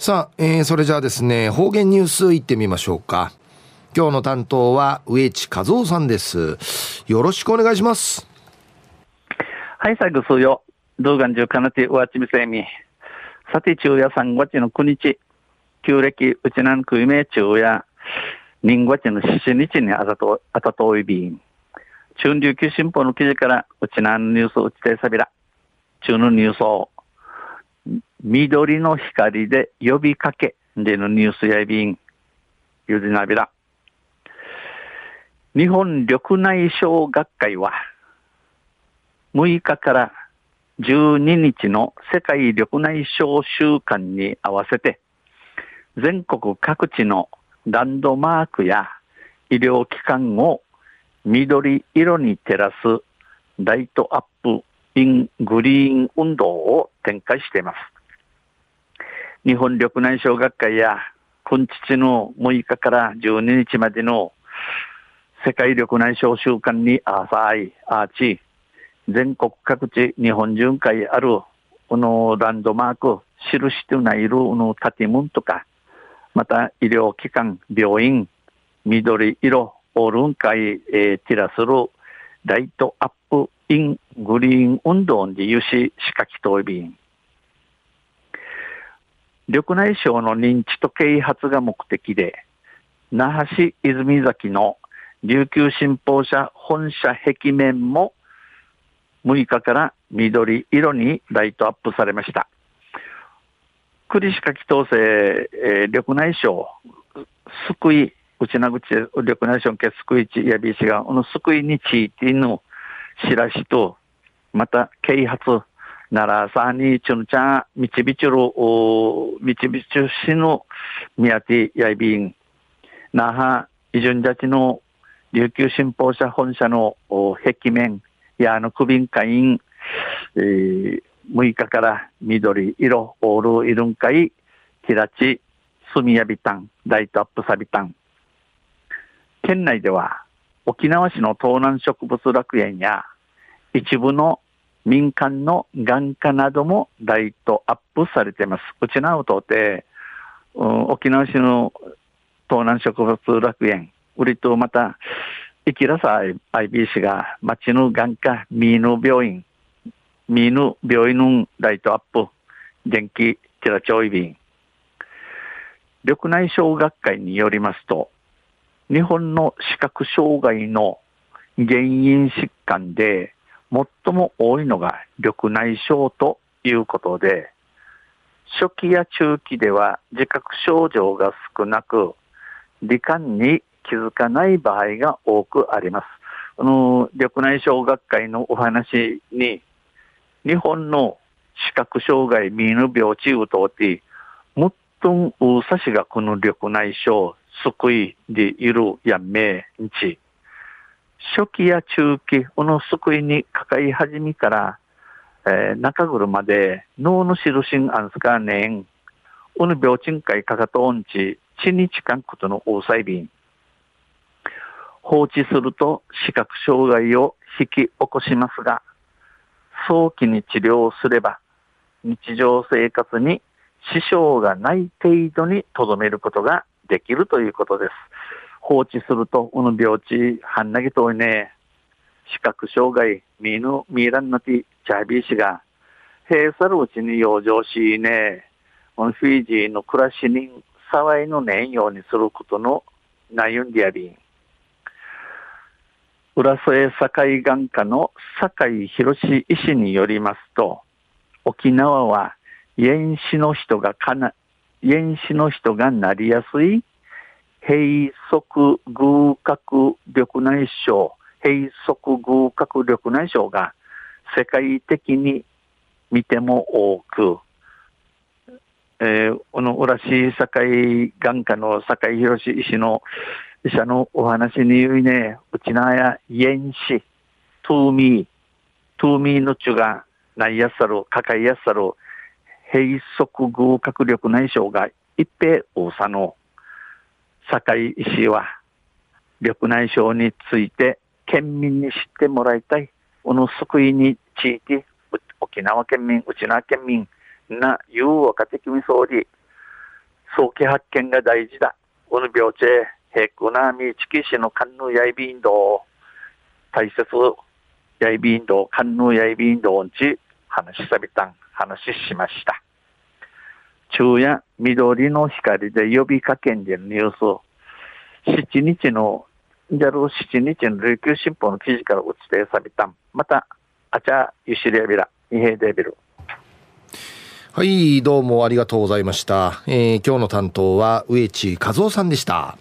さあ、えー、それじゃあですね、方言ニュースいってみましょうか。今日の担当は植地和夫さんです。よろしくお願いします。はい、最後数よ。動画中かなて、わちみせみ。さて、昼夜3月の9日、旧暦、うちなんくいめ昼夜、人月の7日にあたと、あたといびん。中琉球新報の記事から、うちなんニュースうちてさびら。中のニュースを、緑の光で呼びかけでのニュースやびん、ゆずなびら。日本緑内障学会は、6日から12日の世界緑内障週間に合わせて、全国各地のランドマークや医療機関を緑色に照らすライトアップイングリーン運動を展開しています。日本緑内障学会や今日の6日から12日までの世界緑内障週間にあさい、あち、全国各地日本巡回あるこのランドマーク、印してないるの建物とか、また医療機関、病院、緑色、オールン会、えー、ティラスル、ライトアップイングリーン運動に有し、仕掛きといびん。緑内障の認知と啓発が目的で、那覇市泉崎の琉球新報社本社壁面も6日から緑色にライトアップされました。栗鹿祈祷生、えー、緑内障、救い、内な口緑内障系救い地やびしが、この救いについての知らしと、また啓発、ならさにちゅんちゃん、みちびちゅる、みちびちゅしのみやてやいびん、那覇、いじゅんじゃちの琉球新報社本社の壁面。やあの区民会員、えー、6日から緑色、オールイルン会、キラチ、スミヤビタン、ライトアップサビタン。県内では沖縄市の東南植物楽園や一部の民間の眼科などもライトアップされています。うちなうとて、うん、沖縄市の東南植物楽園、売りとまた、生きらさ IBC が町の眼科ミーヌ病院、ミーヌ病院のライトアップ、電気テラチョイビン。緑内障学会によりますと、日本の視覚障害の原因疾患で最も多いのが緑内障ということで、初期や中期では自覚症状が少なく、罹患に気づかない場合が多くあります。あの、緑内障学会のお話に、日本の視覚障害見ぬ病地うとって、もっとうさしがこの緑内障、救いでいるやめんち。初期や中期、この救いにかかり始めから、えー、中頃まで脳の印あんすかねん、この病賃会かかとんち、地に近くことの大細便。放置すると視覚障害を引き起こしますが、早期に治療すれば日常生活に支障がない程度にとどめることができるということです。放置すると、この病地、はんなぎといね、視覚障害、見ぬ、見らんなて、チャービー氏が、閉鎖るうちに養生しね、このフィジーの暮らしに騒いのねんようにすることの内容であり、浦添堺眼科の堺博医師によりますと、沖縄は遠視の人がかな、遠視の人がなりやすい閉塞偶角緑内障、閉塞偶角緑内障が世界的に見ても多く、えー、この浦市堺眼科の堺博医師の医者のお話に言うね、うちなや、遠視、トゥーミー、トゥーミーのちが、ないやさる、かかいやさる、閉塞偶角力内障が一平大佐の、堺医師は、緑内障について県民に知ってもらいたい。この救いについて、沖縄県民、内縄県民な、いう若手君総理、早期発見が大事だ。うぬ病地、へくなみちきしのカンヌやいびんど大切、やいびんどカンヌやいびんどんち、話しさびたん、話しました。昼夜、緑の光で呼びかけんでるニュース、7日の、じゃる7日の琉球新報の記事から落ちてさびたん。また、あちゃ、ゆしりやびら、にへいでびる。はい、どうもありがとうございました。えー、今日の担当は植地和夫さんでした。